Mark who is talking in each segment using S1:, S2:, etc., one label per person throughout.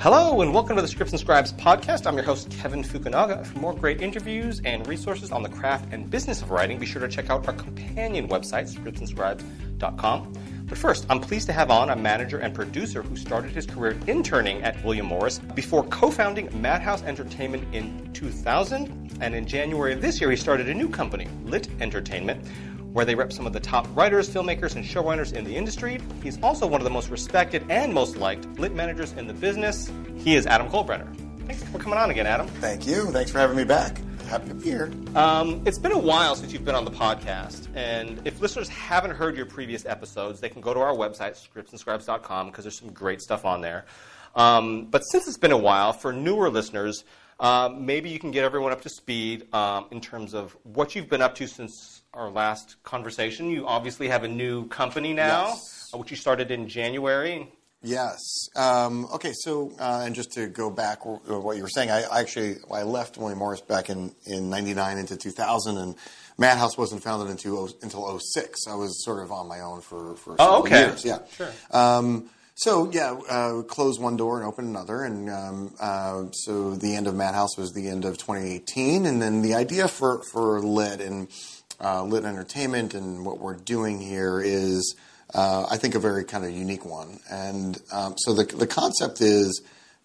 S1: Hello, and welcome to the Scripts and Scribes podcast. I'm your host, Kevin Fukunaga. For more great interviews and resources on the craft and business of writing, be sure to check out our companion website, scriptsandscribes.com. But first, I'm pleased to have on a manager and producer who started his career interning at William Morris before co founding Madhouse Entertainment in 2000. And in January of this year, he started a new company, Lit Entertainment, where they rep some of the top writers, filmmakers, and showrunners in the industry. He's also one of the most respected and most liked lit managers in the business. He is Adam Kolbrenner. Thanks for coming on again, Adam.
S2: Thank you. Thanks for having me back. Happy to be here.
S1: Um, it's been a while since you've been on the podcast, and if listeners haven't heard your previous episodes, they can go to our website, scriptsandscribes.com, because there's some great stuff on there. Um, but since it's been a while, for newer listeners, uh, maybe you can get everyone up to speed um, in terms of what you've been up to since our last conversation. You obviously have a new company now,
S2: Yes.
S1: uh, which you started in January.
S2: Yes. Um, okay. So, uh, and just to go back, w- what you were saying, I, I actually I left William Morris back in in '99 into 2000, and Madhouse wasn't founded until until 06. I was sort of on my own for for
S1: Oh, okay.
S2: years. Yeah.
S1: Sure.
S2: Um, so yeah, uh, close one door and open another, and um, uh, so the end of Madhouse was the end of 2018, and then the idea for for Lit and uh, Lit Entertainment and what we're doing here is, uh, I think, a very kind of unique one, and um, so the the concept is.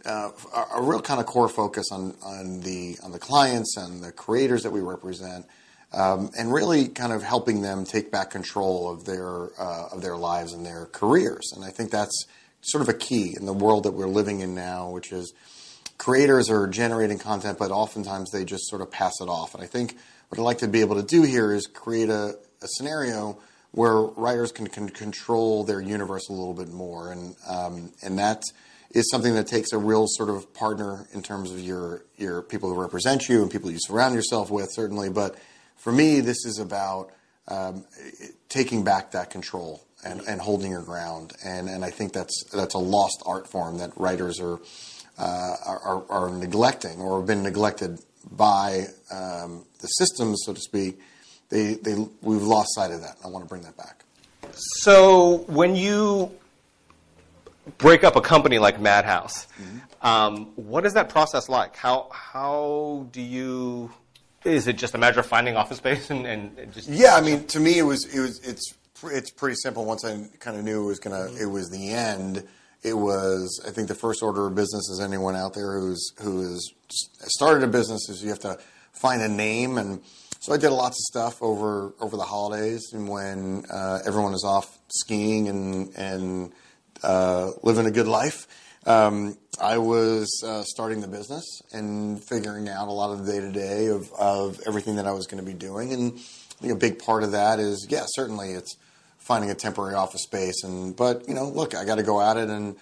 S2: Uh, a, real kind of core focus on, on the on the clients and the creators that we represent, um, and really kind of helping them take back control of their uh, of their lives and their careers. And I think that's sort of a key in the world that we're living in now, which is creators are generating content, but oftentimes they just sort of pass it off. And I think what I'd like to be able to do here is create a, a scenario where writers can, can control their universe a little bit more, and um, and that is something that takes a real sort of partner in terms of your your people who represent you and people you surround yourself with, certainly. But for me, this is about um, taking back that control and, and holding your ground, and and I think that's that's a lost art form that writers are uh, are, are neglecting or have been neglected by um, the systems, so to speak. They, they, we've lost sight of that. I want to bring that back.
S1: So when you break up a company like Madhouse, um, what is that process like? How how do you? Is it just a matter of finding office space and, and just?
S2: Yeah, I mean, to me, it was it was it's it's pretty simple. Once I kind of knew it was gonna, it was the end. It was, I think, the first order of business is anyone out there who's who has started a business is you have to find a name, and so I did lots of stuff over over the holidays and when uh, everyone is off skiing and and uh, living a good life. Um, I was uh, starting the business and figuring out a lot of the day to day of of everything that I was going to be doing, and I think a big part of that is, yeah, certainly it's finding a temporary office space, and but you know, look, I got to go at it and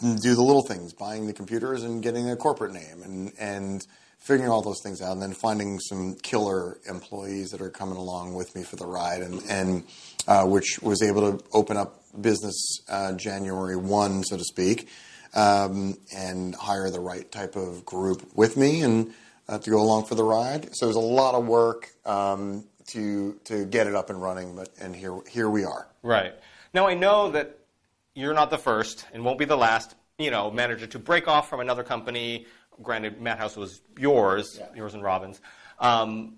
S2: do the little things, buying the computers and getting a corporate name, and and figuring all those things out, and then finding some killer employees that are coming along with me for the ride, and and uh, which was able to open up business uh, January one, so to speak, um, and hire the right type of group with me and uh, to go along for the ride. So it was a lot of work um, to to get it up and running, but and here here we are.
S1: Right. Now I know that you're not the first and won't be the last, you know, manager to break off from another company. Granted, Madhouse was yours, yours and Robin's. Um,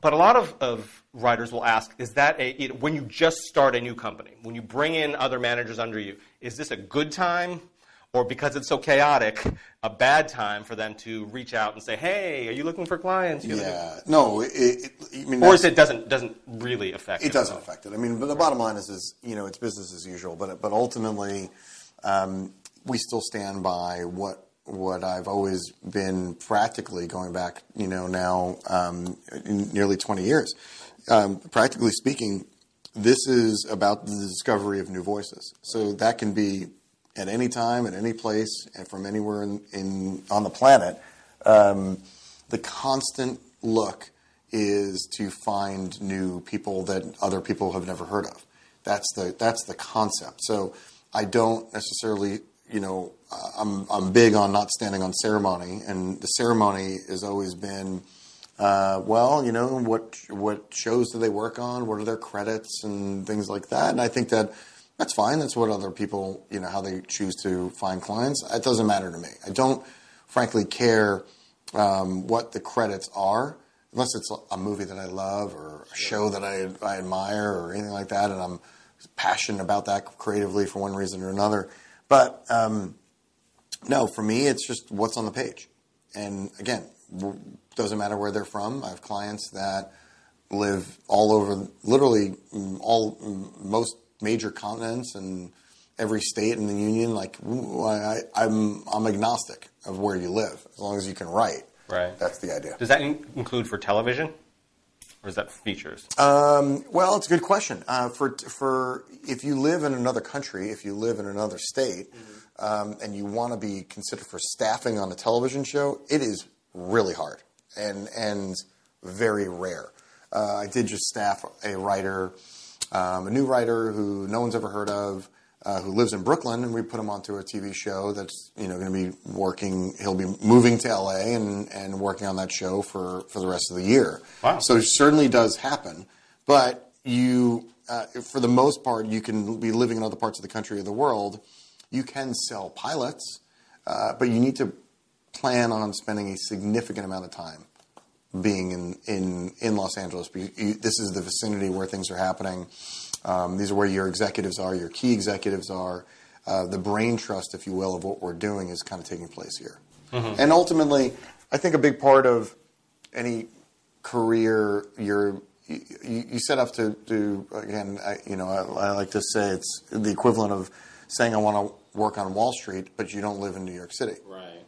S1: but a lot of, of writers will ask, is that a, it, when you just start a new company, when you bring in other managers under you, is this a good time? Or because it's so chaotic, a bad time for them to reach out and say, "Hey, are you looking for clients?" You know,
S2: Yeah, no, it, it, I mean,
S1: Or is it doesn't doesn't really affect
S2: It It doesn't affect it. I mean, but the bottom line is, is you know, it's business as usual. But but ultimately, um, we still stand by what what I've always been practically going back. You know, now um, in nearly twenty years. Um, practically speaking, this is about the discovery of new voices. So that can be at any time, at any place, and from anywhere in, in on the planet. Um, the constant look is to find new people that other people have never heard of. That's the that's the concept. So I don't necessarily, you know, I'm I'm big on not standing on ceremony, and the ceremony has always been, uh, well, you know, what what shows do they work on? What are their credits and things like that? And I think that That's fine. That's what other people, you know, how they choose to find clients. It doesn't matter to me. I don't, frankly, care um, what the credits are, unless it's a movie that I love or a show that I, I admire or anything like that, and I'm passionate about that creatively for one reason or another. But um, no, for me, it's just what's on the page. And again, doesn't matter where they're from. I have clients that live all over, literally mm, all mm, most major continents and every state in the union. Like I, I'm, I'm agnostic of where you live as long as you can write.
S1: Right.
S2: That's the idea.
S1: Does that in- include for television, or is that features?
S2: Um, well, it's a good question. Uh, for for if you live in another country, if you live in another state, mm-hmm. um, and you want to be considered for staffing on a television show, it is really hard and and very rare. Uh, I did just staff a writer, um, a new writer who no one's ever heard of, uh, who lives in Brooklyn, and we put him onto a TV show that's you know going to be working. He'll be moving to LA and and working on that show for for the rest of the year.
S1: Wow!
S2: So it certainly does happen, but you. Uh, for the most part, you can be living in other parts of the country or the world. You can sell pilots, uh, but you need to plan on spending a significant amount of time being in, in, in Los Angeles. You, this is the vicinity where things are happening. Um, these are where your executives are, your key executives are. Uh, the brain trust, if you will, of what we're doing is kind of taking place here. Mm-hmm. And ultimately, I think a big part of any career, you're, you, you set up to do, again, I, you know, I, I like to say it's the equivalent of saying I want to work on Wall Street, but you don't live in New York City.
S1: Right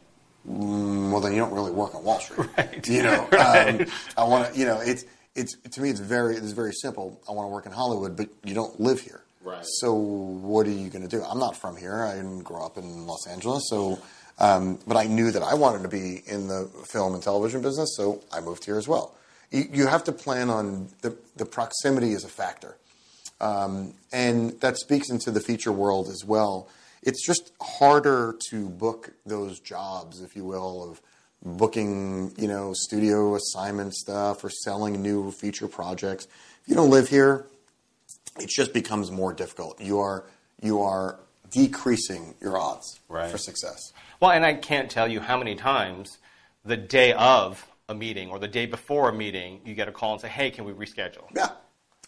S2: well, then you don't really work on Wall Street.
S1: Right.
S2: You know, right. um, I want to, you know, it's, it's, to me, it's very, it's very simple. I want to work in Hollywood, but you don't live here.
S1: Right.
S2: So what are you going to do? I'm not from here. I didn't grow up in Los Angeles. So, um, but I knew that I wanted to be in the film and television business. So I moved here as well. You, you have to plan on the, the proximity is a factor. Um, and that speaks into the feature world as well it's just harder to book those jobs, if you will, of booking, you know, studio assignment stuff or selling new feature projects. If you don't live here, it just becomes more difficult. You are you are decreasing your odds
S1: right.
S2: for success.
S1: Well, and I can't tell you how many times the day of a meeting or the day before a meeting, you get a call and say, "Hey, can we reschedule?"
S2: Yeah,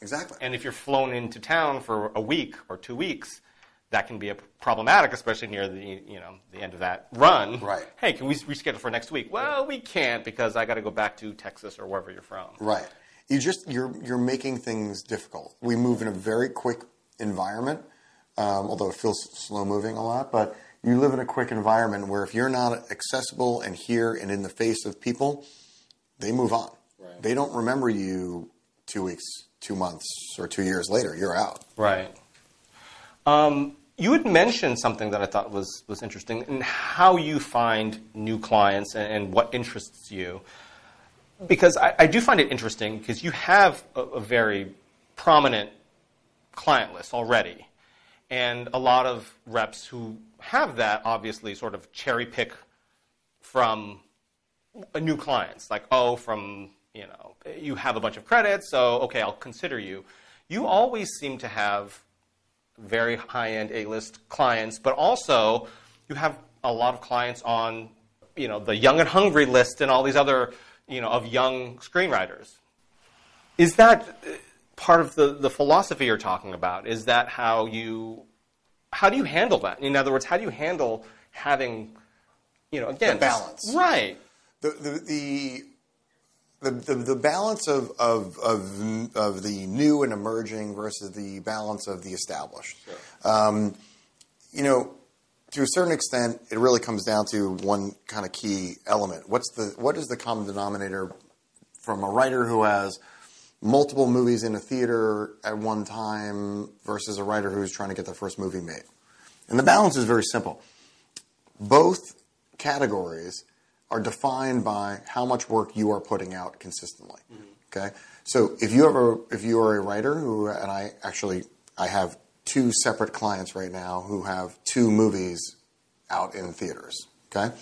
S2: exactly.
S1: And if you're flown into town for a week or two weeks, that can be a problematic, especially near the you know the end of that run.
S2: Right.
S1: Hey, can we reschedule for next week? Well, we can't because I got to go back to Texas or wherever you're from.
S2: Right. You just you're you're making things difficult. We move in a very quick environment, um, although it feels slow moving a lot. But you live in a quick environment where if you're not accessible and here and in the face of people, they move on.
S1: Right.
S2: They don't remember you two weeks, two months, or two years later. You're out.
S1: Right. Um, you had mentioned something that I thought was, was interesting in how you find new clients and, and what interests you. Because I, I, do find it interesting because you have a, a very prominent client list already. And a lot of reps who have that obviously sort of cherry pick from new clients. Like, oh, from, you know, you have a bunch of credits, so okay, I'll consider you. You always seem to have very high-end A-list clients, but also you have a lot of clients on, you know, the Young and Hungry list and all these other, you know, of young screenwriters. Is that uh, part of the, the philosophy you're talking about? Is that how you, how do you handle that? In other words, how do you handle having, you know, again,
S2: the balance,
S1: right?
S2: The the, the the, the, the, balance of, of, of, of, the new and emerging versus the balance of the established.
S1: Sure.
S2: Um, you know, to a certain extent, it really comes down to one kind of key element. What's the what is the common denominator from a writer who has multiple movies in a theater at one time versus a writer who's trying to get their first movie made? And the balance is very simple. Both categories are defined by how much work you are putting out consistently. Mm-hmm. Okay, so if you ever if you are a writer who and I actually I have two separate clients right now who have two movies out in theaters. Okay,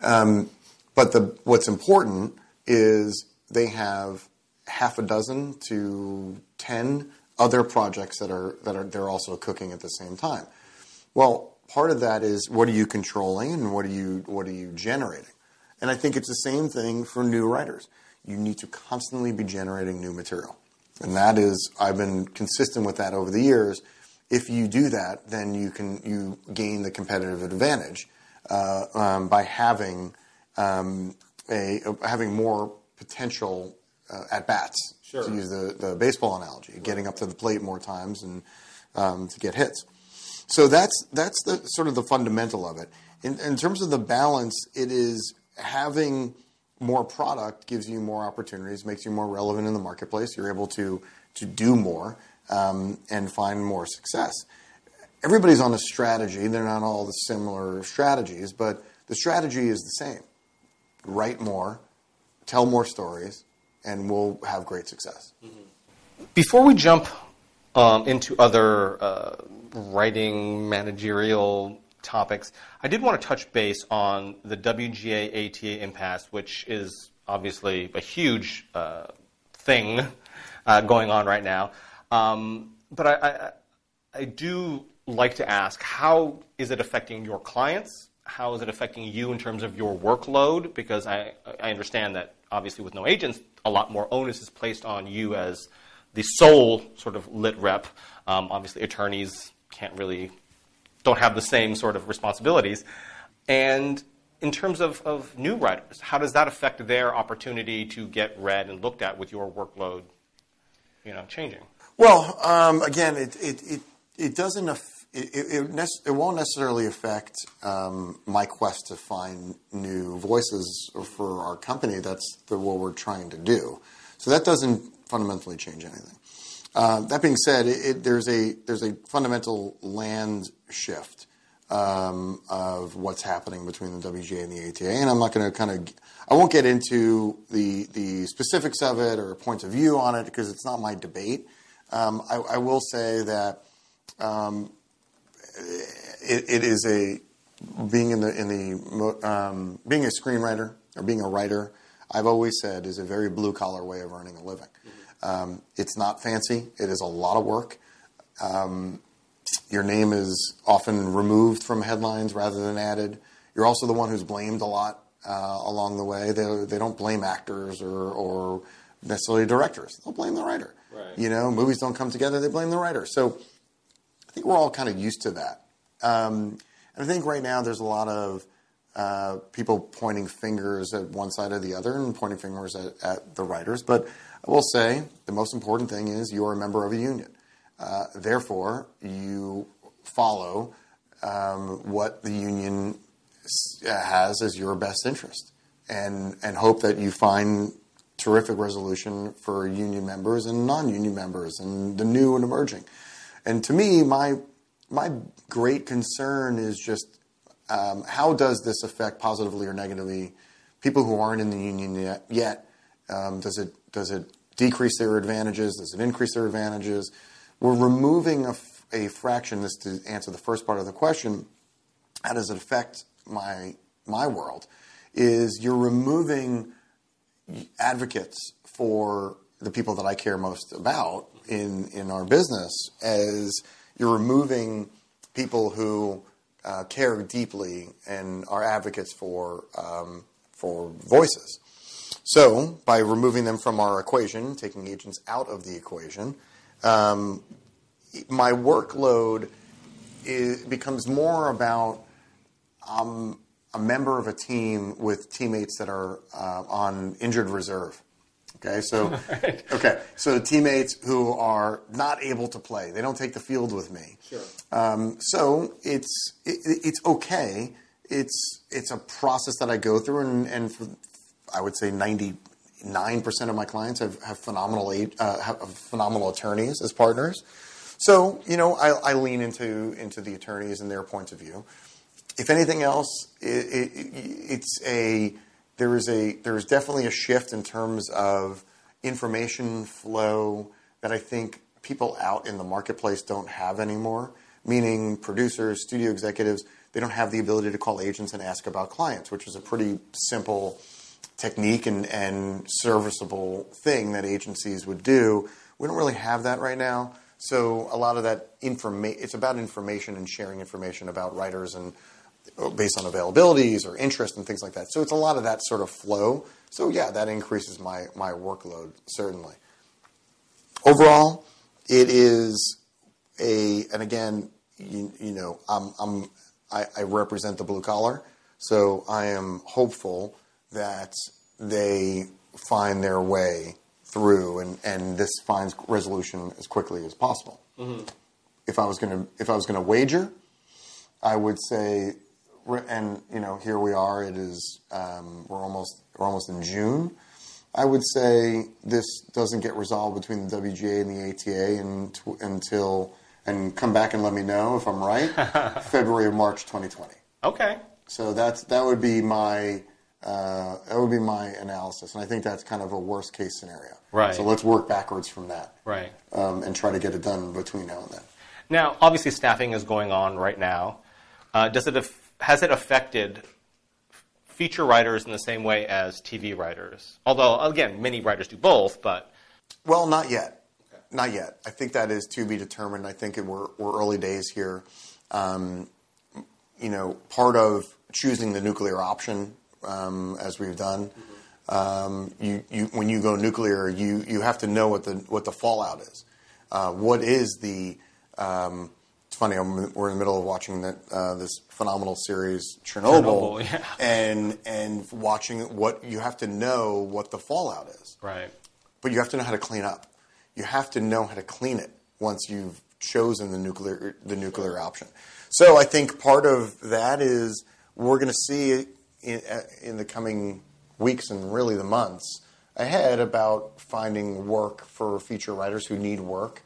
S2: um, but the what's important is they have half a dozen to ten other projects that are that are they're also cooking at the same time. Well, part of that is what are you controlling and what are you what are you generating? And I think it's the same thing for new writers. You need to constantly be generating new material. And that is I've been consistent with that over the years. If you do that, then you can you gain the competitive advantage uh, um, by having um, a having more potential uh, at bats
S1: Sure.
S2: to use the, the baseball analogy, getting up to the plate more times and um, to get hits. So that's that's the sort of the fundamental of it. In, in terms of the balance, it is having more product gives you more opportunities, makes you more relevant in the marketplace. You're able to to do more um, and find more success. Everybody's on a strategy. They're not all the similar strategies, but the strategy is the same. Write more, tell more stories, and we'll have great success.
S1: Before we jump um, into other uh, writing managerial topics, I did want to touch base on the WGA ATA impasse, which is obviously a huge uh, thing uh, going on right now. Um, but I, I, I do like to ask how is it affecting your clients? How is it affecting you in terms of your workload? Because I, I understand that obviously with no agents, a lot more onus is placed on you as the sole sort of lit rep. Um, obviously, attorneys can't really, don't have the same sort of responsibilities. And in terms of, of new writers, how does that affect their opportunity to get read and looked at with your workload, you know, changing?
S2: Well, um, again, it, it, it, it doesn't. Aff- it, it, it, it won't necessarily affect um, my quest to find new voices for our company. That's the, what we're trying to do. So that doesn't fundamentally change anything. Uh, that being said, there's a there's a fundamental land shift um, of what's happening between the WGA and the ATA, and I'm not going to kind of I won't get into the the specifics of it or points of view on it because it's not my debate. Um, I, will say that um, it, is a being in the in the being a screenwriter or being a writer. I've always said is a very blue collar way of earning a living. Um, it's not fancy. It is a lot of work. Um, your name is often removed from headlines rather than added. You're also the one who's blamed a lot uh, along the way. They, they don't blame actors or, or necessarily directors. They'll blame the writer.
S1: Right.
S2: You know, movies don't come together. They blame the writer. So I think we're all kind of used to that. Um, and I think right now there's a lot of uh, people pointing fingers at one side or the other and pointing fingers at, at, the writers. But I will say the most important thing is you are a member of a union. Uh, therefore, you follow um, what the union has as your best interest and, and hope that you find terrific resolution for union members and non-union members and the new and emerging. And to me, my my great concern is just um, how does this affect positively or negatively people who aren't in the union yet? yet? Um, does it does it decrease their advantages? Does it increase their advantages? We're removing a, fraction. This to answer the first part of the question. How does it affect my my world? Is you're removing advocates for the people that I care most about in in our business as you're removing people who uh, care deeply and are advocates for um, for voices. So, by removing them from our equation, taking agents out of the equation, um, my workload is, becomes more about um, I'm a member of a team with teammates that are uh, on injured reserve. Okay, so right. okay, so teammates who are not able to play, they don't take the field with me.
S1: Sure.
S2: Um, so it's it, it's okay. It's it's a process that I go through, and, and for, I would say ninety nine percent of my clients have have phenomenal uh, have phenomenal attorneys as partners. So you know, I, I, lean into into the attorneys and their points of view. If anything else, it, it, it's a there is a there is definitely a shift in terms of information flow that I think people out in the marketplace don't have anymore. Meaning producers, studio executives, they don't have the ability to call agents and ask about clients, which is a pretty simple technique and, and serviceable thing that agencies would do. We don't really have that right now. So a lot of that information, it's about information and sharing information about writers and uh, based on availabilities or interest and things like that. So it's a lot of that sort of flow. So yeah, that increases my my workload certainly. Overall, it is a and again, you, you know, I'm, I'm I, I represent the blue collar, so I am hopeful that they find their way through and, and this finds resolution as quickly as possible. Mm-hmm. If I was gonna if I was gonna wager, I would say, and you know, here we are. It is um, we're almost we're almost in June. I would say this doesn't get resolved between the WGA and the ATA and, until and come back and let me know if I'm right. February or March 2020.
S1: Okay.
S2: So that's that would be my uh, that would be my analysis, and I think that's kind of a worst case scenario.
S1: Right.
S2: So let's work backwards from that.
S1: Right.
S2: Um, and try to get it done between now and then.
S1: Now, obviously, staffing is going on right now. Uh, does it has it affected feature writers in the same way as TV writers? Although, again, many writers do both, but
S2: well, not yet. Okay. Not yet. I think that is to be determined. I think it, we're, we're early days here. Um, you know, part of choosing the nuclear option, as we've done, um, you, you, when you go nuclear, you, you have to know what the what the fallout is. Uh, what is the um, it's funny. I'm, we're in the middle of watching that uh, this phenomenal series Chernobyl,
S1: Chernobyl yeah.
S2: and and watching what you have to know what the fallout is.
S1: Right.
S2: But you have to know how to clean up. You have to know how to clean it once you've chosen the nuclear the nuclear option. So I think part of that is we're going to see in, in the coming weeks and really the months ahead about finding work for feature writers who need work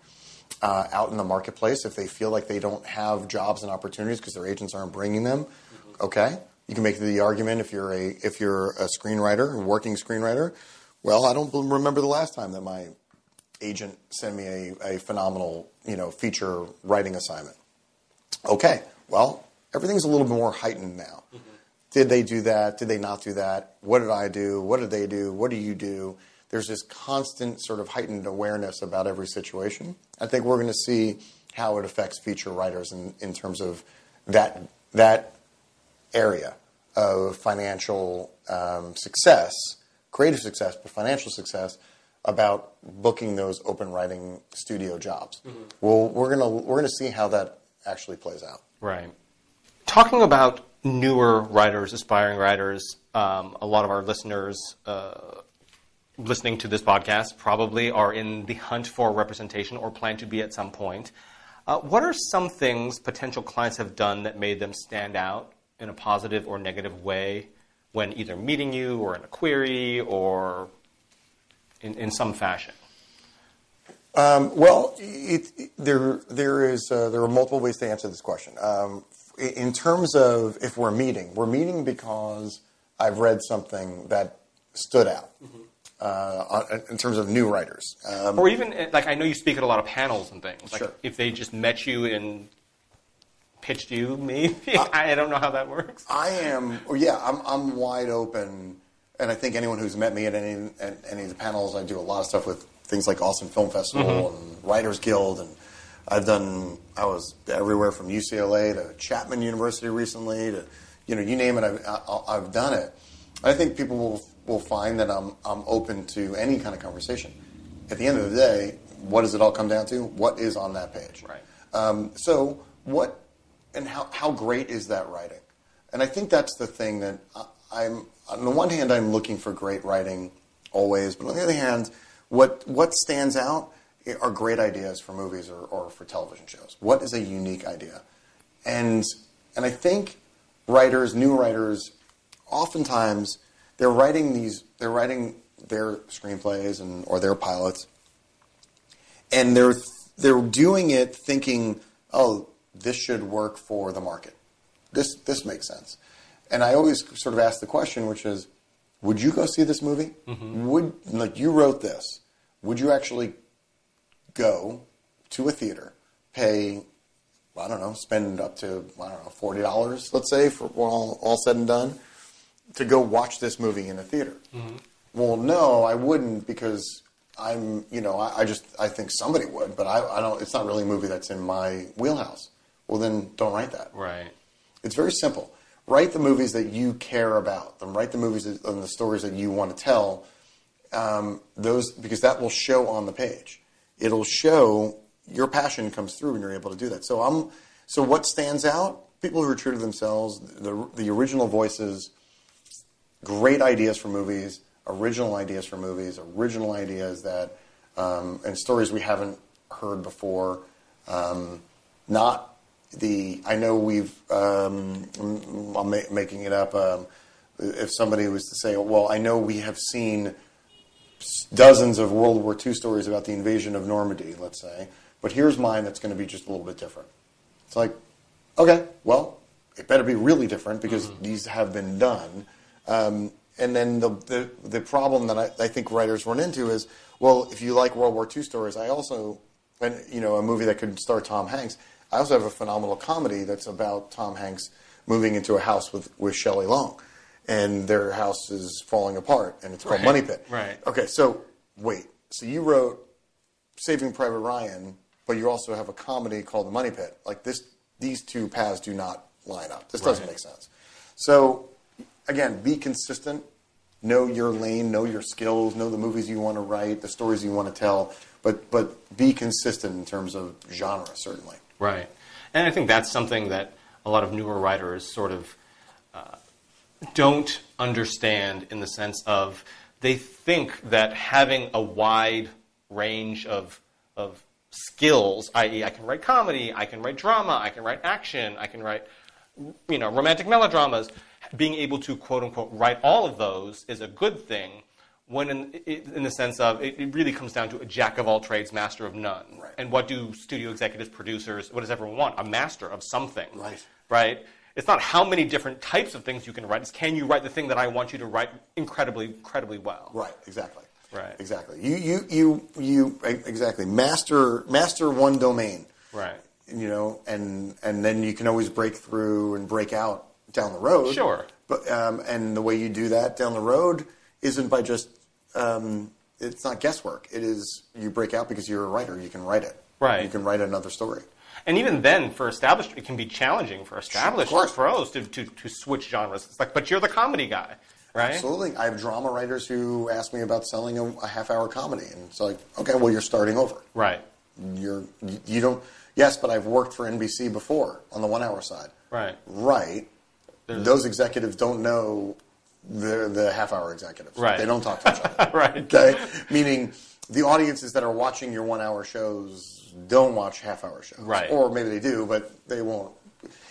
S2: uh, out in the marketplace if they feel like they don't have jobs and opportunities because their agents aren't bringing them. Mm-hmm. Okay, you can make the argument if you're a if you're a screenwriter, a working screenwriter. Well, I don't remember the last time that my agent sent me a, a phenomenal you know feature writing assignment. Okay, well everything's a little bit more heightened now. Mm-hmm. Did they do that? Did they not do that? What did I do? What did they do? What do you do? there's this constant sort of heightened awareness about every situation. I think we're going to see how it affects feature writers in, in terms of that that area of financial um, success, creative success, but financial success about booking those open writing studio jobs. Mm-hmm. Well, we're gonna we're gonna see how that actually plays out.
S1: Right. Talking about newer writers, aspiring writers, um, a lot of our listeners uh, listening to this podcast probably are in the hunt for representation or plan to be at some point. Uh, what are some things potential clients have done that made them stand out in a positive or negative way when either meeting you or in a query or in, in some fashion?
S2: Um, well, it, it, there, there, is, uh, there are multiple ways to answer this question. Um, in terms of if we're meeting, we're meeting because I've read something that stood out. Mm-hmm uh, in terms of new writers.
S1: Um, or even, like, I know you speak at a lot of panels and things. Like,
S2: sure.
S1: if they just met you and pitched you, maybe? Uh, I don't know how that works.
S2: I am, yeah, I'm, I'm wide open. And I think anyone who's met me at any, at any of the panels, I do a lot of stuff with things like Austin Film Festival mm-hmm. and Writers Guild. And I've done, I was everywhere from UCLA to Chapman University recently to, you know, you name it, I've, I've done it. I think people will will find that I'm, I'm open to any kind of conversation. At the end of the day, what does it all come down to? What is on that page?
S1: Right.
S2: Um, so what and how, how great is that writing? And I think that's the thing that I, am on the one hand, I'm looking for great writing always, but on the other hand, what, what stands out are great ideas for movies or, or for television shows. What is a unique idea? And, and I think writers, new writers, oftentimes they're writing these they're writing their screenplays and or their pilots and they're they're doing it thinking oh this should work for the market this this makes sense and i always sort of ask the question which is would you go see this movie mm-hmm. would like you wrote this would you actually go to a theater pay I don't know, spend up to I don't know forty dollars, let's say, for all, all said and done, to go watch this movie in a theater. Mm-hmm. Well, no, I wouldn't because I'm, you know, I, I just, I think somebody would, but I, I don't. It's not really a movie that's in my wheelhouse. Well, then don't write that.
S1: Right.
S2: It's very simple. Write the movies that you care about. Them. Write the movies that, and the stories that you want to tell. Um, those because that will show on the page. It'll show your passion comes through when you're able to do that. So I'm. So what stands out? People who are true to themselves. The the original voices. Great ideas for movies. Original ideas for movies. Original ideas that um, and stories we haven't heard before. Um, not the I know we've um, I'm ma- making it up. Um, if somebody was to say, "Well, I know we have seen dozens of World War II stories about the invasion of Normandy," let's say, but here's mine that's going to be just a little bit different. It's like, okay, well, it better be really different because mm-hmm. these have been done. Um, and then the, the the problem that I, I think writers run into is, well, if you like World War II stories, I also, and you know, a movie that could star Tom Hanks I also have a phenomenal comedy that's about Tom Hanks moving into a house with, with Shelley Long. And their house is falling apart, and it's called
S1: right.
S2: Money Pit.
S1: Right.
S2: Okay, so wait. So you wrote Saving Private Ryan, but you also have a comedy called The Money Pit. Like this, these two paths do not line up. This doesn't make sense. So again, be consistent. Know your lane. Know your skills. Know the movies you want to write, the stories you want to tell. But but be consistent in terms of genre, certainly.
S1: Right. And I think that's something that a lot of newer writers sort of uh, don't understand in the sense of they think that having a wide range of, of skills, i.e., I can write comedy, I can write drama, I can write action, I can write you know romantic melodramas, being able to quote unquote write all of those is a good thing when in, in the sense of it, it, really comes down to a jack of all trades, master of none.
S2: Right.
S1: And what do studio executives, producers, what does everyone want? A master of something.
S2: Right.
S1: Right? It's not how many different types of things you can write. It's can you write the thing that I want you to write incredibly, incredibly well.
S2: Right. Exactly.
S1: Right.
S2: Exactly. You, you, you, you, exactly. Master, master one domain.
S1: Right.
S2: You know, and, and then you can always break through and break out down the road.
S1: Sure.
S2: But, um, and the way you do that down the road isn't by just um, it's not guesswork. It is you break out because you're a writer. You can write it.
S1: Right.
S2: You can write another story.
S1: And even then, for established, it can be challenging for established pros to, to, to switch genres. It's like, but you're the comedy guy, right?
S2: Absolutely. I have drama writers who ask me about selling a, a half-hour comedy, and it's like, okay, well, you're starting over.
S1: Right.
S2: You're you don't. Yes, but I've worked for NBC before on the one-hour side.
S1: Right.
S2: Right. There's Those executives don't know the the half hour executives.
S1: Right.
S2: They don't talk to each other.
S1: right.
S2: Okay. Meaning the audiences that are watching your one hour shows don't watch half hour shows.
S1: Right.
S2: Or maybe they do, but they won't.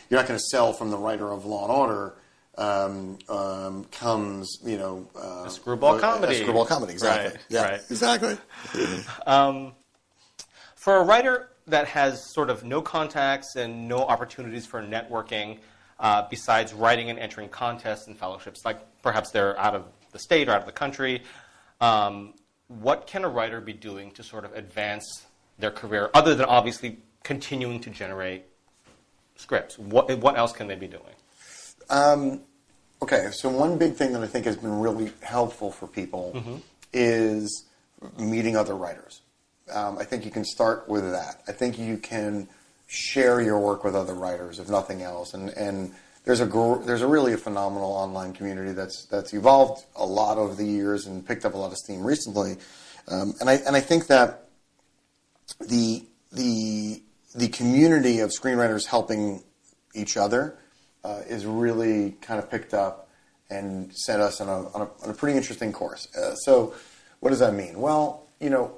S2: You're not going to sell from the writer of Law and Order. Um, um, comes, you know, uh,
S1: a screwball comedy.
S2: A screwball comedy, exactly.
S1: Right.
S2: Yeah,
S1: right.
S2: exactly.
S1: um, for a writer that has sort of no contacts and no opportunities for networking, uh, besides writing and entering contests and fellowships, like perhaps they're out of the state or out of the country. Um, what can a writer be doing to sort of advance their career, other than obviously continuing to generate scripts? What, what else can they be doing?
S2: Um, okay, so one big thing that I think has been really helpful for people mm-hmm. is meeting other writers. Um, I think you can start with that. I think you can share your work with other writers, if nothing else. And and there's a gr- there's a really a phenomenal online community that's that's evolved a lot over the years and picked up a lot of steam recently. Um, and I and I think that the the the community of screenwriters helping each other uh, is really kind of picked up and set us on a, on a, on a pretty interesting course. Uh, so, what does that mean? Well, you know,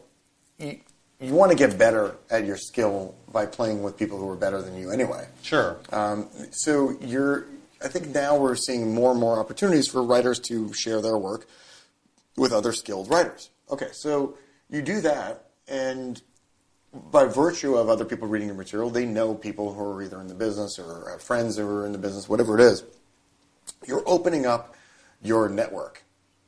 S2: you, you want to get better at your skill by playing with people who are better than you anyway.
S1: Sure.
S2: Um, so you're. I think now we're seeing more and more opportunities for writers to share their work with other skilled writers. Okay, so you do that, and by virtue of other people reading your material, they know people who are either in the business or have friends who are in the business, whatever it is. You're opening up your network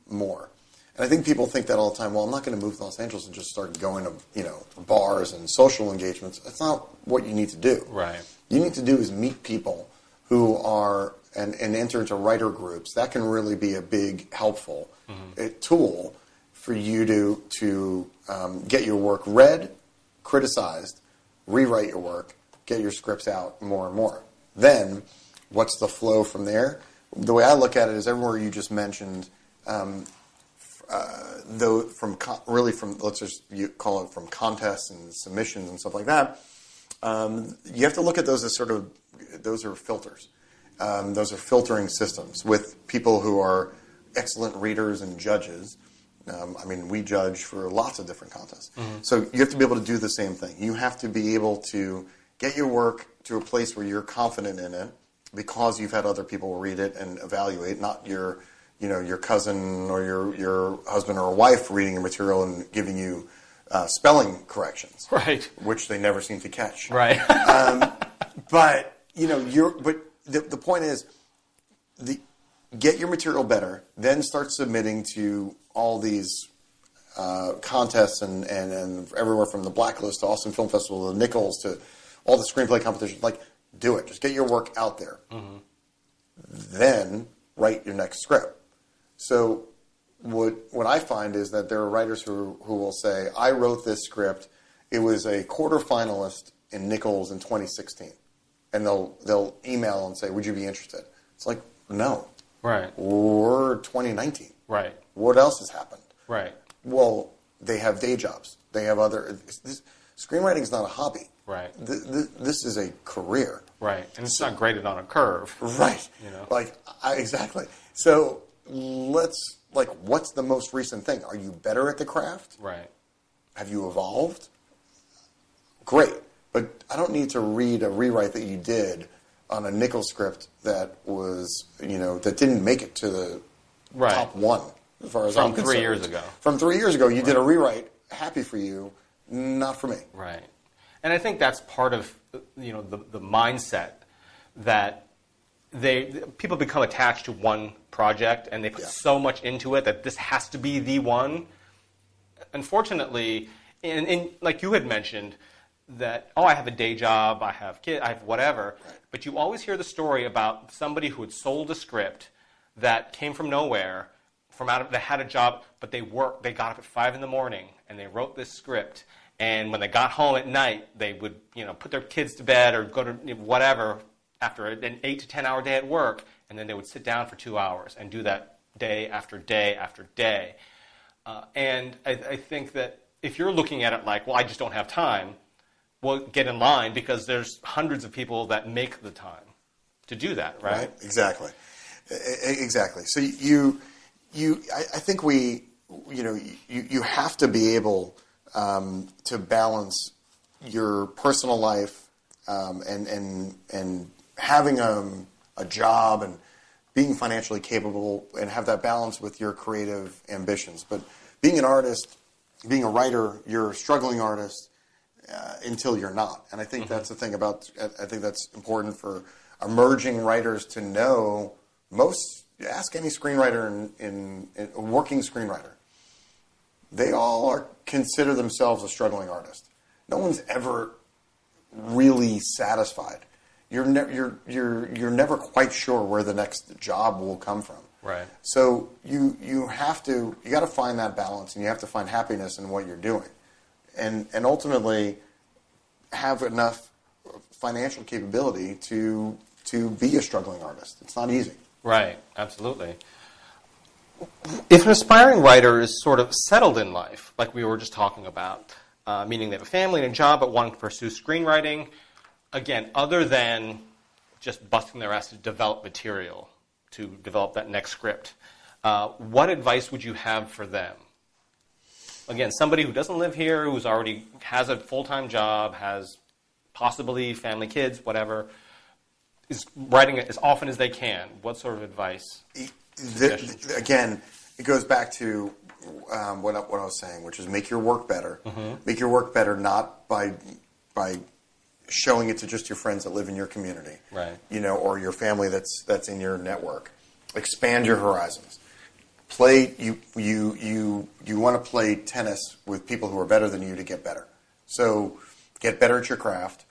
S2: more. And I think people think that all the time. Well, I'm not going to move to Los Angeles and just start going to you know bars and social engagements. That's not what you need to do.
S1: Right.
S2: You need to do is meet people who are and, and enter into writer groups. That can really be a big helpful mm-hmm. Uh, tool for you to to um, get your work read, criticized, rewrite your work, get your scripts out more and more. Then, what's the flow from there? The way I look at it is everywhere you just mentioned, um, uh, though from con- really from let's just call it from contests and submissions and stuff like that. Um, you have to look at those as sort of those are filters. Um, those are filtering systems with people who are excellent readers and judges. Um, I mean, we judge for lots of different contests. So you have to be able to do the same thing. You have to be able to get your work to a place where you're confident in it because you've had other people read it and evaluate, not your, you know, your cousin or your, your husband or wife reading your material and giving you uh, spelling corrections,
S1: Right.
S2: which they never seem to catch.
S1: Right.
S2: But you know, you're. But the, the point is, the get your material better, then start submitting to all these uh, contests and, and and everywhere from the Blacklist to Austin Film Festival to the Nichols to all the screenplay competitions. Like, do it. Just get your work out there. Then write your next script. So what what I find is that there are writers who who will say, "I wrote this script. It was a quarter finalist in Nichols in 2016," and they'll they'll email and say, "Would you be interested?" It's like, no,
S1: right.
S2: we're 2019.
S1: Right.
S2: What else has happened?
S1: Right.
S2: Well, they have day jobs. They have other. This, screenwriting is not a hobby.
S1: Right.
S2: Th- th- this is a career.
S1: Right. And it's not graded on a curve.
S2: Right.
S1: You know?
S2: Like I, exactly. So let's like, what's the most recent thing? Are you better at the craft?
S1: Right.
S2: Have you evolved? Great, but I don't need to read a rewrite that you did on a Nicholl script that was, you know, that didn't make it to the
S1: Right.
S2: top one as far as
S1: From
S2: I'm
S1: From
S2: three
S1: years ago.
S2: From three years ago, you did a rewrite. Happy for you, not for me.
S1: Right. And I think that's part of you know the, the mindset that they people become attached to one project and they put
S2: Yeah.
S1: so much into it that this has to be the one. Unfortunately, and, and like you had mentioned that oh I have a day job, I have kid, I have whatever, but you always hear the story about somebody who had sold a script that came from nowhere from out of they had a job, but they worked. They got up at five in the morning and they wrote this script. And when they got home at night, they would you know put their kids to bed or go to whatever after an eight to ten hour day at work, and then they would sit down for two hours and do that day after day after day. Uh, and I, I think that if you're looking at it like, well, I just don't have time, well, get in line because there's hundreds of people that make the time to do that, right?
S2: Right. Exactly. Exactly. So you, you, I, I think we, you know, you, you have to be able um, to balance your personal life um, and and and having a, a job and being financially capable and have that balance with your creative ambitions. But being an artist, being a writer, you're a struggling artist uh, until you're not. And I think that's the thing about. I think that's important for emerging writers to know. Most ask any screenwriter in, in, in a working screenwriter. They all are consider themselves a struggling artist. No one's ever really satisfied. You're ne- you're you're you're never quite sure where the next job will come from.
S1: Right.
S2: So you you have to you got to find that balance, and you have to find happiness in what you're doing, and and ultimately have enough financial capability to to be a struggling artist. It's not easy.
S1: Right, absolutely. If an aspiring writer is sort of settled in life, like we were just talking about, uh, meaning they have a family and a job but want to pursue screenwriting, again, other than just busting their ass to develop material, to develop that next script, uh, what advice would you have for them? Again, somebody who doesn't live here, who's already has a full time job, has possibly family, kids, whatever, is writing it as often as they can. What sort of advice?
S2: The, again, it goes back to um, what, I, what I was saying, which is make your work better.
S1: Mm-hmm.
S2: Make your work better not by by showing it to just your friends that live in your community,
S1: Right.
S2: You know, or your family that's that's in your network. Expand your horizons. Play you you you you want to play tennis with people who are better than you to get better. So get better at your craft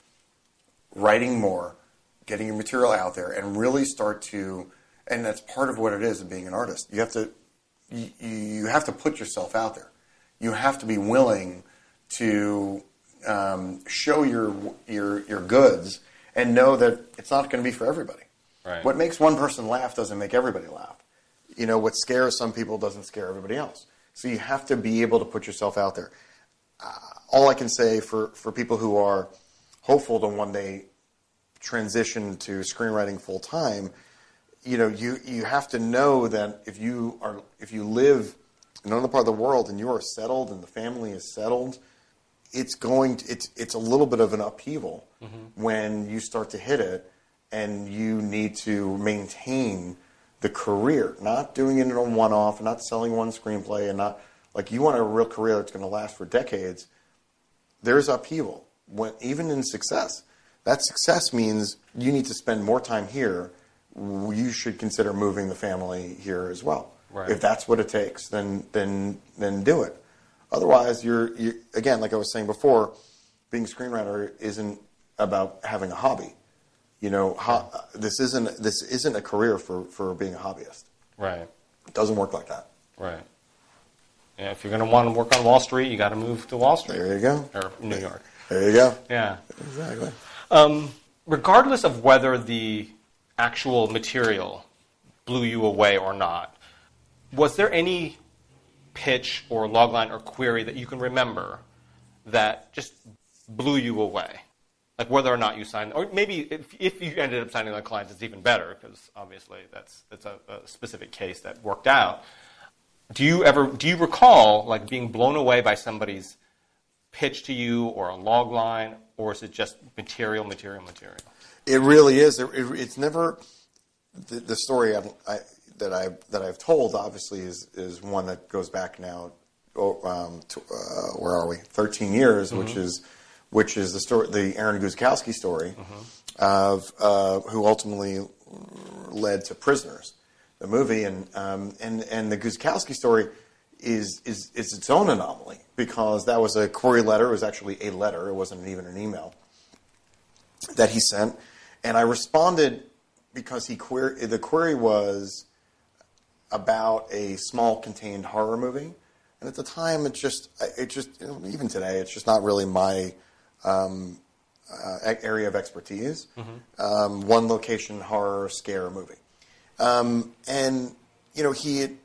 S2: writing more, getting your material out there, and really start to. And that's part of what it is of being an artist. You have to, you, you have to put yourself out there. you have to be willing to um, show your your your goods and know that it's not going to be for everybody.
S1: Right.
S2: What makes one person laugh doesn't make everybody laugh. You know, what scares some people doesn't scare everybody else. So you have to be able to put yourself out there. Uh, all I can say for, for people who are hopeful to one day transition to screenwriting full time, you know, you, you have to know that if you are if you live in another part of the world and you are settled and the family is settled, it's going to, it's it's a little bit of an upheaval mm-hmm. when you start to hit it and you need to maintain the career, not doing it in a one off, not selling one screenplay and not like you want a real career that's going to last for decades. There's upheaval when even in success. That success means you need to spend more time here. You should consider moving the family here as well.
S1: Right.
S2: If that's what it takes, then then then do it. Otherwise, you're, you again, like I was saying before, being a screenwriter isn't about having a hobby. You know, ho- this isn't this isn't a career for, for being a hobbyist.
S1: Right.
S2: It doesn't work like that.
S1: Right. Yeah, if you're going to want to work on Wall Street, you got to move to Wall Street
S2: There you go.
S1: or New York.
S2: There you go.
S1: Yeah.
S2: Exactly.
S1: Um, regardless of whether the actual material blew you away or not, was there any pitch or logline or query that you can remember that just blew you away? Like whether or not you signed, or maybe if, if you ended up signing on clients, it's even better because obviously that's that's a, a specific case that worked out. Do you ever do you recall like being blown away by somebody's pitch to you or a log line, or is it just material, material, material?
S2: It really is. It, it- it's never the, the story I've, I, that I that I've told. Obviously, is is one that goes back now. oh, Um, to, uh, where are we? Thirteen years, which is which is the story, the Aaron Guzikowski story of uh, who ultimately led to Prisoners, the movie, and um, and and the Guzikowski story is is is its own anomaly because that was a query letter. It was actually a letter. It wasn't even an email that he sent, and I responded because he query the query was about a small contained horror movie, and at the time it just it just even today it's just not really my um, uh, area of expertise. Um, one location horror scare movie, um, and you know he had,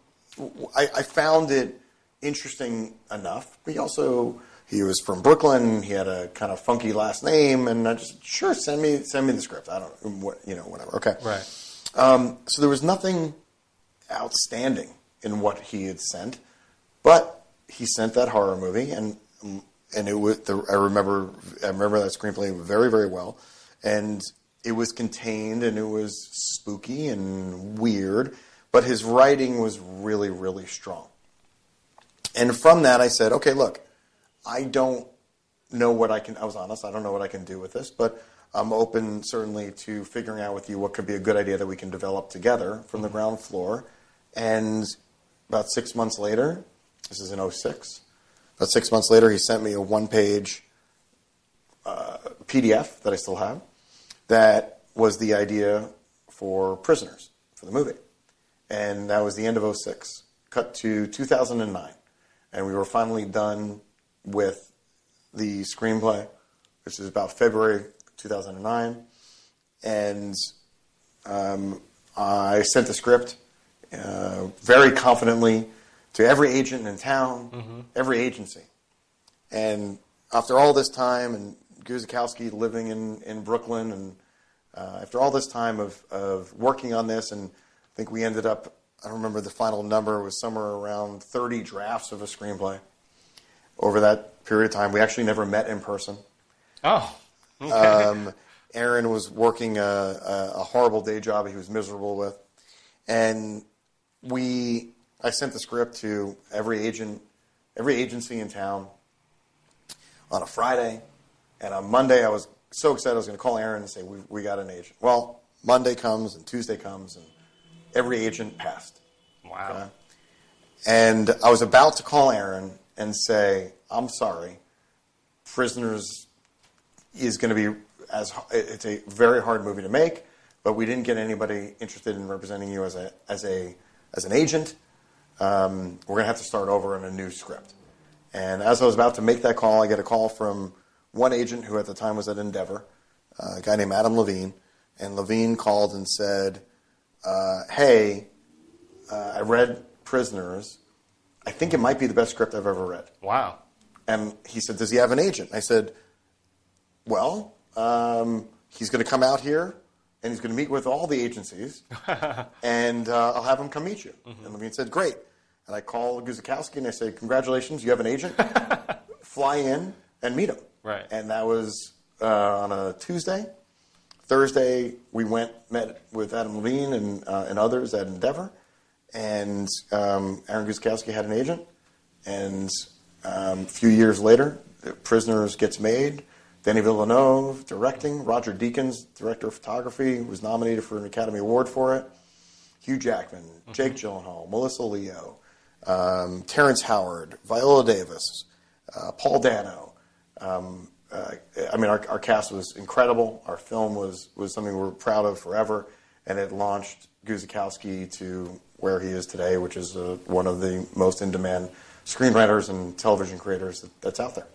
S2: I, I found it interesting enough. But he also he was from Brooklyn. He had a kind of funky last name, and I just sure send me send me the script. I don't know what you know whatever. Okay,
S1: Right.
S2: um, so there was nothing outstanding in what he had sent, but he sent that horror movie, and and it was. The, I remember I remember that screenplay very very well, and it was contained and it was spooky and weird, but his writing was really really strong. And from that, I said, okay, look, I don't know what I can. I was honest. I don't know what I can do with this, but I'm open certainly to figuring out with you what could be a good idea that we can develop together from the ground floor. And about six months later, this is in 06, about six months later, he sent me a one-page uh, PDF that I still have that was the idea for Prisoners for the movie. And that was the end of 06. Cut to 2009. And we were finally done with the screenplay. This is about February 2009. And um, I sent the script uh, very confidently to every agent in town, every agency. And after all this time, and Guzikowski living in, in Brooklyn, and uh, after all this time of, of working on this, and think we ended up, I don't remember the final number, was somewhere around 30 drafts of a screenplay over that period of time. We actually never met in person.
S1: Oh. Okay.
S2: Um, Aaron was working a, a, a horrible day job he was miserable with, and we. I sent the script to every agent, every agency in town on a Friday, and on Monday I was so excited I was going to call Aaron and say we we got an agent. Well, Monday comes and Tuesday comes and every agent passed.
S1: wow.
S2: Okay? And I was about to call Aaron and say, I'm sorry, Prisoners is going to be as it's a very hard movie to make, but we didn't get anybody interested in representing you as a as a as an agent. Um, we're going to have to start over on a new script. And as I was about to make that call, I get a call from one agent who at the time was at Endeavor, uh, a guy named Adam Levine. And Levine called and said, uh, Hey, uh, I read Prisoners. I think it might be the best script I've ever read.
S1: Wow.
S2: And he said, Does he have an agent? I said, Well, um, he's going to come out here and he's going to meet with all the agencies and uh, I'll have him come meet you. Mm-hmm. And Levine said, Great. And I call Guzikowski and I say, Congratulations, you have an agent. Fly in and meet him.
S1: Right.
S2: And that was uh, on a Tuesday. Thursday, we went, met with Adam Levine and, uh, and others at Endeavor. And um, Aaron Guzikowski had an agent. And um, a few years later, Prisoners gets made. Danny Villeneuve directing. Roger Deakins, director of photography, was nominated for an Academy Award for it. Hugh Jackman, mm-hmm. Jake Gyllenhaal, Melissa Leo, um, Terrence Howard, Viola Davis, uh, Paul Dano. Um, uh, I mean, our, our, cast was incredible. Our film was, was something we're proud of forever, and it launched Guzikowski to where he is today, which is uh, one of the most in demand screenwriters and television creators that, that's out there.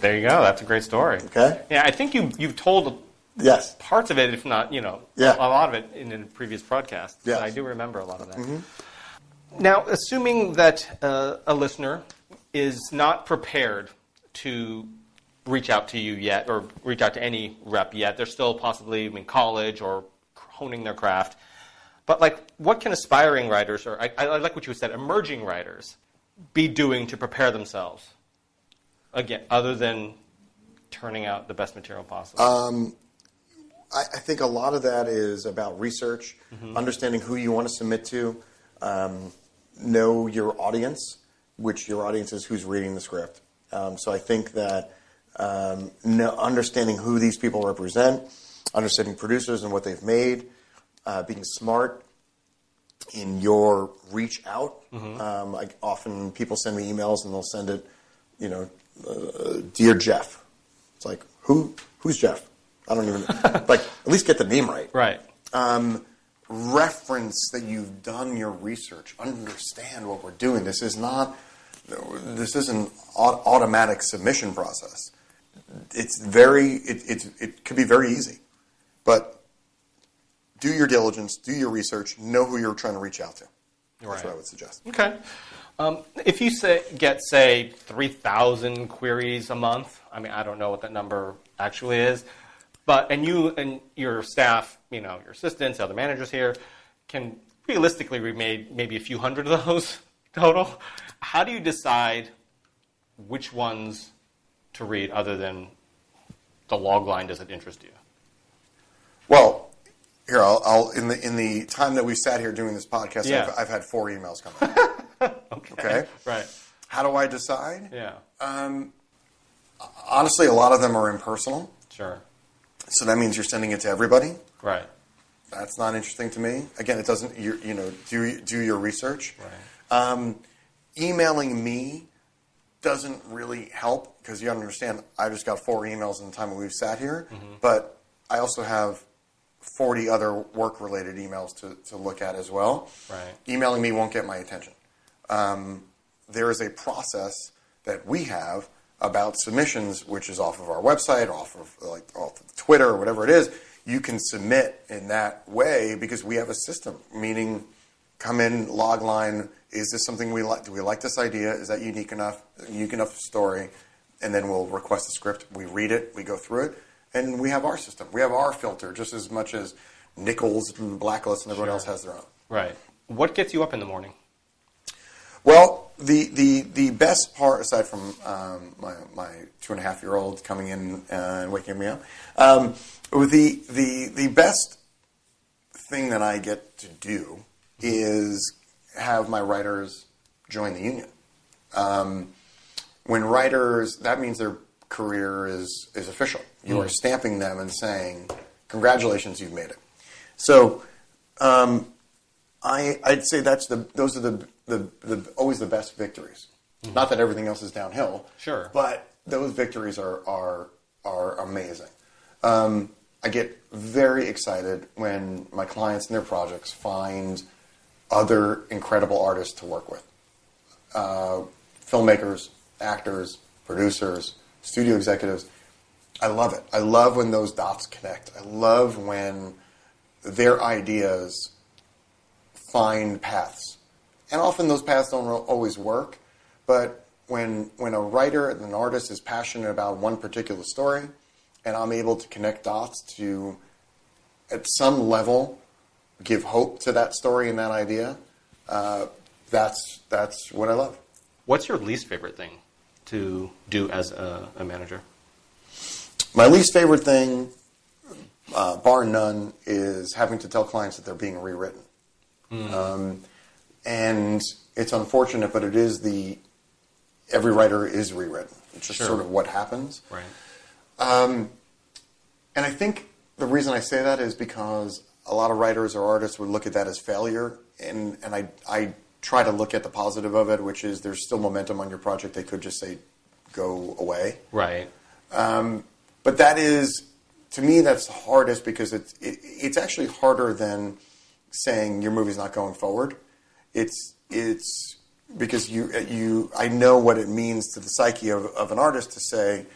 S1: There you go. That's a great story.
S2: Okay.
S1: Yeah, I think you you've told
S2: yes
S1: parts of it, if not you know
S2: yeah.
S1: a lot of it in a previous broadcast.
S2: Yeah,
S1: I do remember a lot of that.
S2: Mm-hmm.
S1: Now, assuming that uh, a listener is not prepared to reach out to you yet, or reach out to any rep yet, they're still possibly in college or honing their craft. But like, what can aspiring writers, or I, I like what you said, emerging writers, be doing to prepare themselves? Again, other than turning out the best material possible.
S2: Um, I, I, think a lot of that is about research, mm-hmm. understanding who you want to submit to, um, know your audience, which your audience is who's reading the script. Um, so I think that um, know, understanding who these people represent, understanding producers and what they've made, uh, being smart in your reach out. Mm-hmm. Um, I, often people send me emails and they'll send it, you know, uh, dear Jeff. It's like who? Who's Jeff? I don't even like. At least get the name right.
S1: Right.
S2: Um, reference that you've done your research. Understand what we're doing. This is not. This is an automatic submission process. It's very. It, it, it could be very easy, but do your diligence, do your research, know who you're trying to reach out to. That's right. what I would suggest.
S1: Okay. Um, if you say, get, say, 3,000 queries a month, I mean, I don't know what that number actually is, but, and you and your staff, you know, your assistants, other managers here, can realistically we made maybe a few hundred of those total. How do you decide which ones to read other than the log line does it interest you?
S2: Well, here, I'll, I'll, in the in the time that we sat here doing this podcast,
S1: yeah.
S2: I've, I've, had four emails come.
S1: okay.
S2: okay.
S1: Right.
S2: How do I decide?
S1: Yeah.
S2: Um, honestly, a lot of them are impersonal.
S1: Sure.
S2: So that means you're sending it to everybody.
S1: Right.
S2: That's not interesting to me. Again, it doesn't. You, you know, do do your research.
S1: Right.
S2: Um, emailing me doesn't really help because you understand. I just got four emails in the time we've sat here, mm-hmm. but I also have 40 other work related emails to, to look at as well.
S1: Right.
S2: Emailing me won't get my attention. Um, there is a process that we have about submissions, which is off of our website, off of like off of Twitter or whatever it is. You can submit in that way because we have a system, meaning come in, log line, is this something we like? Do we like this idea? Is that unique enough? Unique enough story? And then we'll request the script. We read it, we go through it, and we have our system. We have our filter just as much as Nicholls and Blacklist and everyone
S1: sure.
S2: else has their own.
S1: Right. What gets you up in the morning?
S2: Well, the, the, the best part, aside from um, my, my two and a half year old coming in uh, and waking me up, um, the, the, the best thing that I get to do is have my writers join the union. Um, when writers, that means they're career is, is official. You mm. are stamping them and saying, congratulations, you've made it. So um, I, I'd say that's the, those are the, the, the always the best victories. Mm. Not that everything else is downhill.
S1: Sure.
S2: But those victories are, are, are amazing. Um, I get very excited when my clients and their projects find other incredible artists to work with. Uh, filmmakers, actors, producers, studio executives. I love it. I love when those dots connect. I love when their ideas find paths. And often those paths don't always work, but when when a writer and an artist is passionate about one particular story, and I'm able to connect dots to, at some level, give hope to that story and that idea, uh, that's that's what I love.
S1: What's your least favorite thing to do as a, a manager?
S2: My least favorite thing, uh, bar none, is having to tell clients that they're being rewritten. Mm. Um, and it's unfortunate, but it is the every writer is rewritten. It's just sure. sort of what happens.
S1: Right.
S2: Um, and I think the reason I say that is because a lot of writers or artists would look at that as failure, and and I I try to look at the positive of it, which is there's still momentum on your project. They could just say go away.
S1: Right.
S2: Um, but that is to me that's the hardest because it's it, it's actually harder than saying your movie's not going forward. It's it's because you you I know what it means to the psyche of, of an artist to say,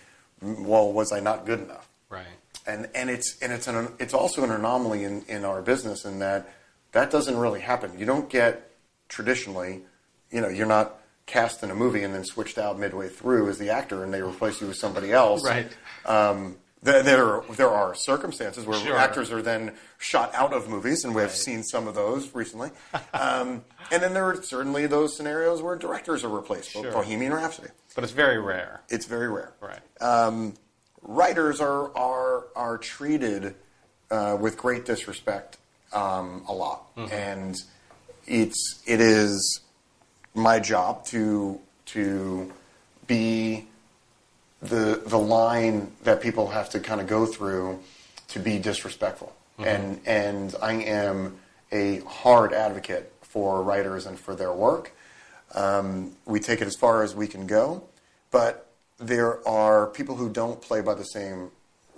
S2: well, was I not good enough?
S1: Right.
S2: And and it's and it's an it's also an anomaly in, in our business in that that doesn't really happen. You don't get traditionally, you know, you're not cast in a movie and then switched out midway through as the actor and they replace you with somebody else.
S1: Right.
S2: Um, there, are, there are circumstances where sure. actors are then shot out of movies, and we've right. seen some of those recently. Um, and then there are certainly those scenarios where directors are replaced, sure. Bohemian Rhapsody.
S1: But it's very rare.
S2: It's very rare.
S1: Right.
S2: Um, writers are are are treated uh, with great disrespect um, a lot, mm-hmm. and it's it is my job to to be the the line that people have to kind of go through to be disrespectful. Mm-hmm. And and I am a hard advocate for writers and for their work. Um, we take it as far as we can go, but there are people who don't play by the same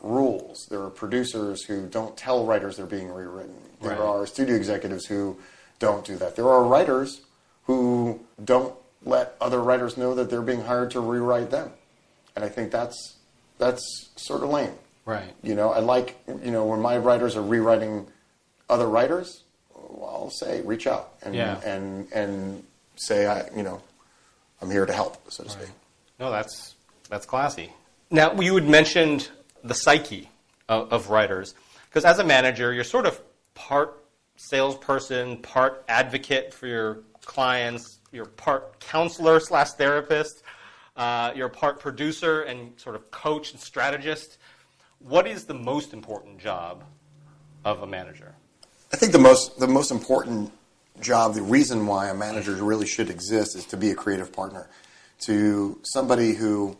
S2: rules. There are producers who don't tell writers they're being rewritten. There right. are studio executives who don't do that. There are writers who don't let other writers know that they're being hired to rewrite them and I think that's that's sort of lame.
S1: Right.
S2: You know, I like you know when my writers are rewriting other writers, well, I'll say reach out and yeah. and and say I you know I'm here to help, so to right. speak.
S1: No, that's that's classy. Now you had mentioned the psyche of, of writers because as a manager, you're sort of part salesperson, part advocate for your clients, you're part counselor slash therapist. Uh, you're part producer and sort of coach and strategist. What is the most important job of a manager?
S2: I think the most the most important job, the reason why a manager really should exist, is to be a creative partner to somebody who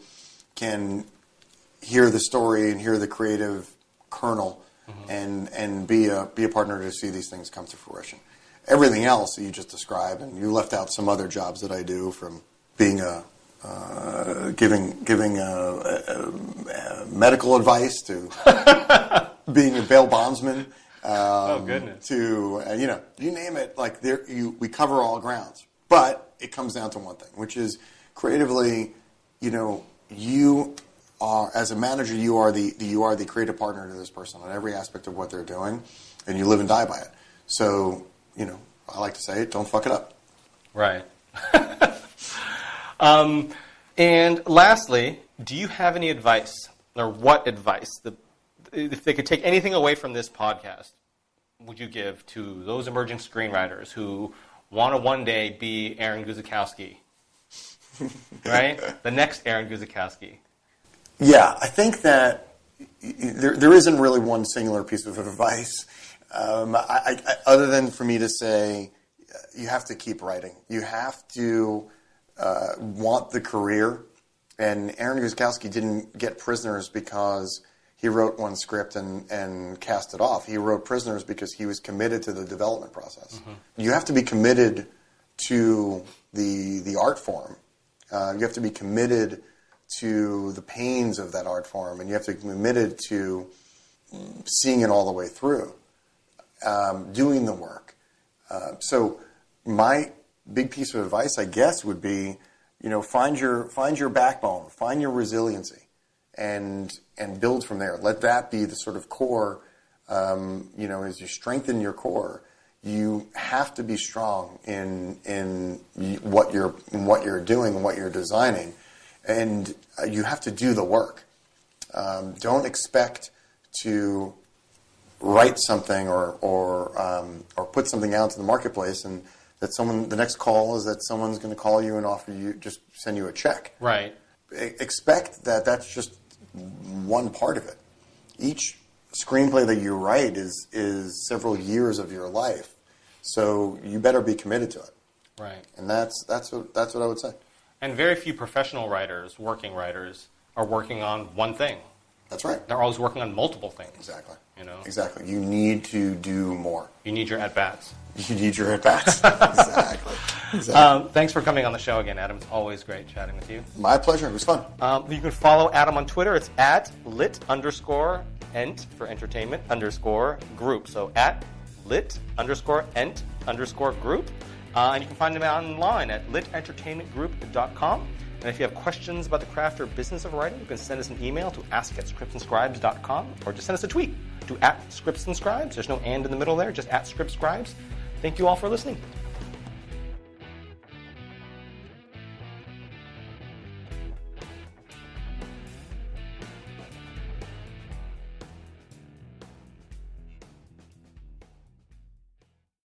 S2: can hear the story and hear the creative kernel mm-hmm. and and be a be a partner to see these things come to fruition. Everything else that you just described, and you left out some other jobs that I do from being a uh, giving giving uh, uh, medical advice to being a bail bondsman.
S1: Um, oh goodness!
S2: To you know, you name it. Like there, you we cover all grounds. But it comes down to one thing, which is creatively, you know, you are as a manager, you are the, you are the creative partner to this person on every aspect of what they're doing, and you live and die by it. So you know, I like to say, it don't fuck it up.
S1: Right. Um, and lastly, do you have any advice, or what advice, if they could take anything away from this podcast, would you give to those emerging screenwriters who want to one day be Aaron Guzikowski? right? The next Aaron Guzikowski.
S2: Yeah, I think that there, there isn't really one singular piece of advice, um, I, I, other than for me to say uh, you have to keep writing. You have to uh, want the career. And Aaron Guzikowski didn't get Prisoners because he wrote one script and, and cast it off. He wrote Prisoners because he was committed to the development process. Mm-hmm. You have to be committed to the, the art form. Uh, you have to be committed to the pains of that art form, and you have to be committed to seeing it all the way through, um, doing the work. Uh, so my big piece of advice, I guess, would be you know, find your find your backbone, find your resiliency, and and build from there. Let that be the sort of core. Um, you know, as you strengthen your core, you have to be strong in in what you're in what you're doing and what you're designing, and you have to do the work. Um, don't expect to write something or or um, or put something out to the marketplace and that someone the next call is that someone's going to call you and offer you just send you a check.
S1: Right.
S2: Expect that that's just one part of it. Each screenplay that you write is is several years of your life, so you better be committed to it.
S1: Right.
S2: And that's that's what that's what I would say.
S1: And very few professional writers, working writers, are working on one thing.
S2: That's right.
S1: They're always working on multiple things.
S2: Exactly.
S1: You know.
S2: Exactly. You need to do more.
S1: You need your at bats.
S2: You need your at bats. exactly. exactly. Um,
S1: thanks for coming on the show again, Adam. It's always great chatting with you.
S2: My pleasure. It was fun.
S1: Um, you can follow Adam on Twitter. It's at lit underscore ent for entertainment underscore group. So at lit underscore ent underscore group. Uh, and you can find him online at litentertainmentgroup.com. And if you have questions about the craft or business of writing, you can send us an email to ask at scriptsandscribes.com or just send us a tweet to at scriptsandscribes. There's no and in the middle there, just at scriptscribes. Thank you all for listening.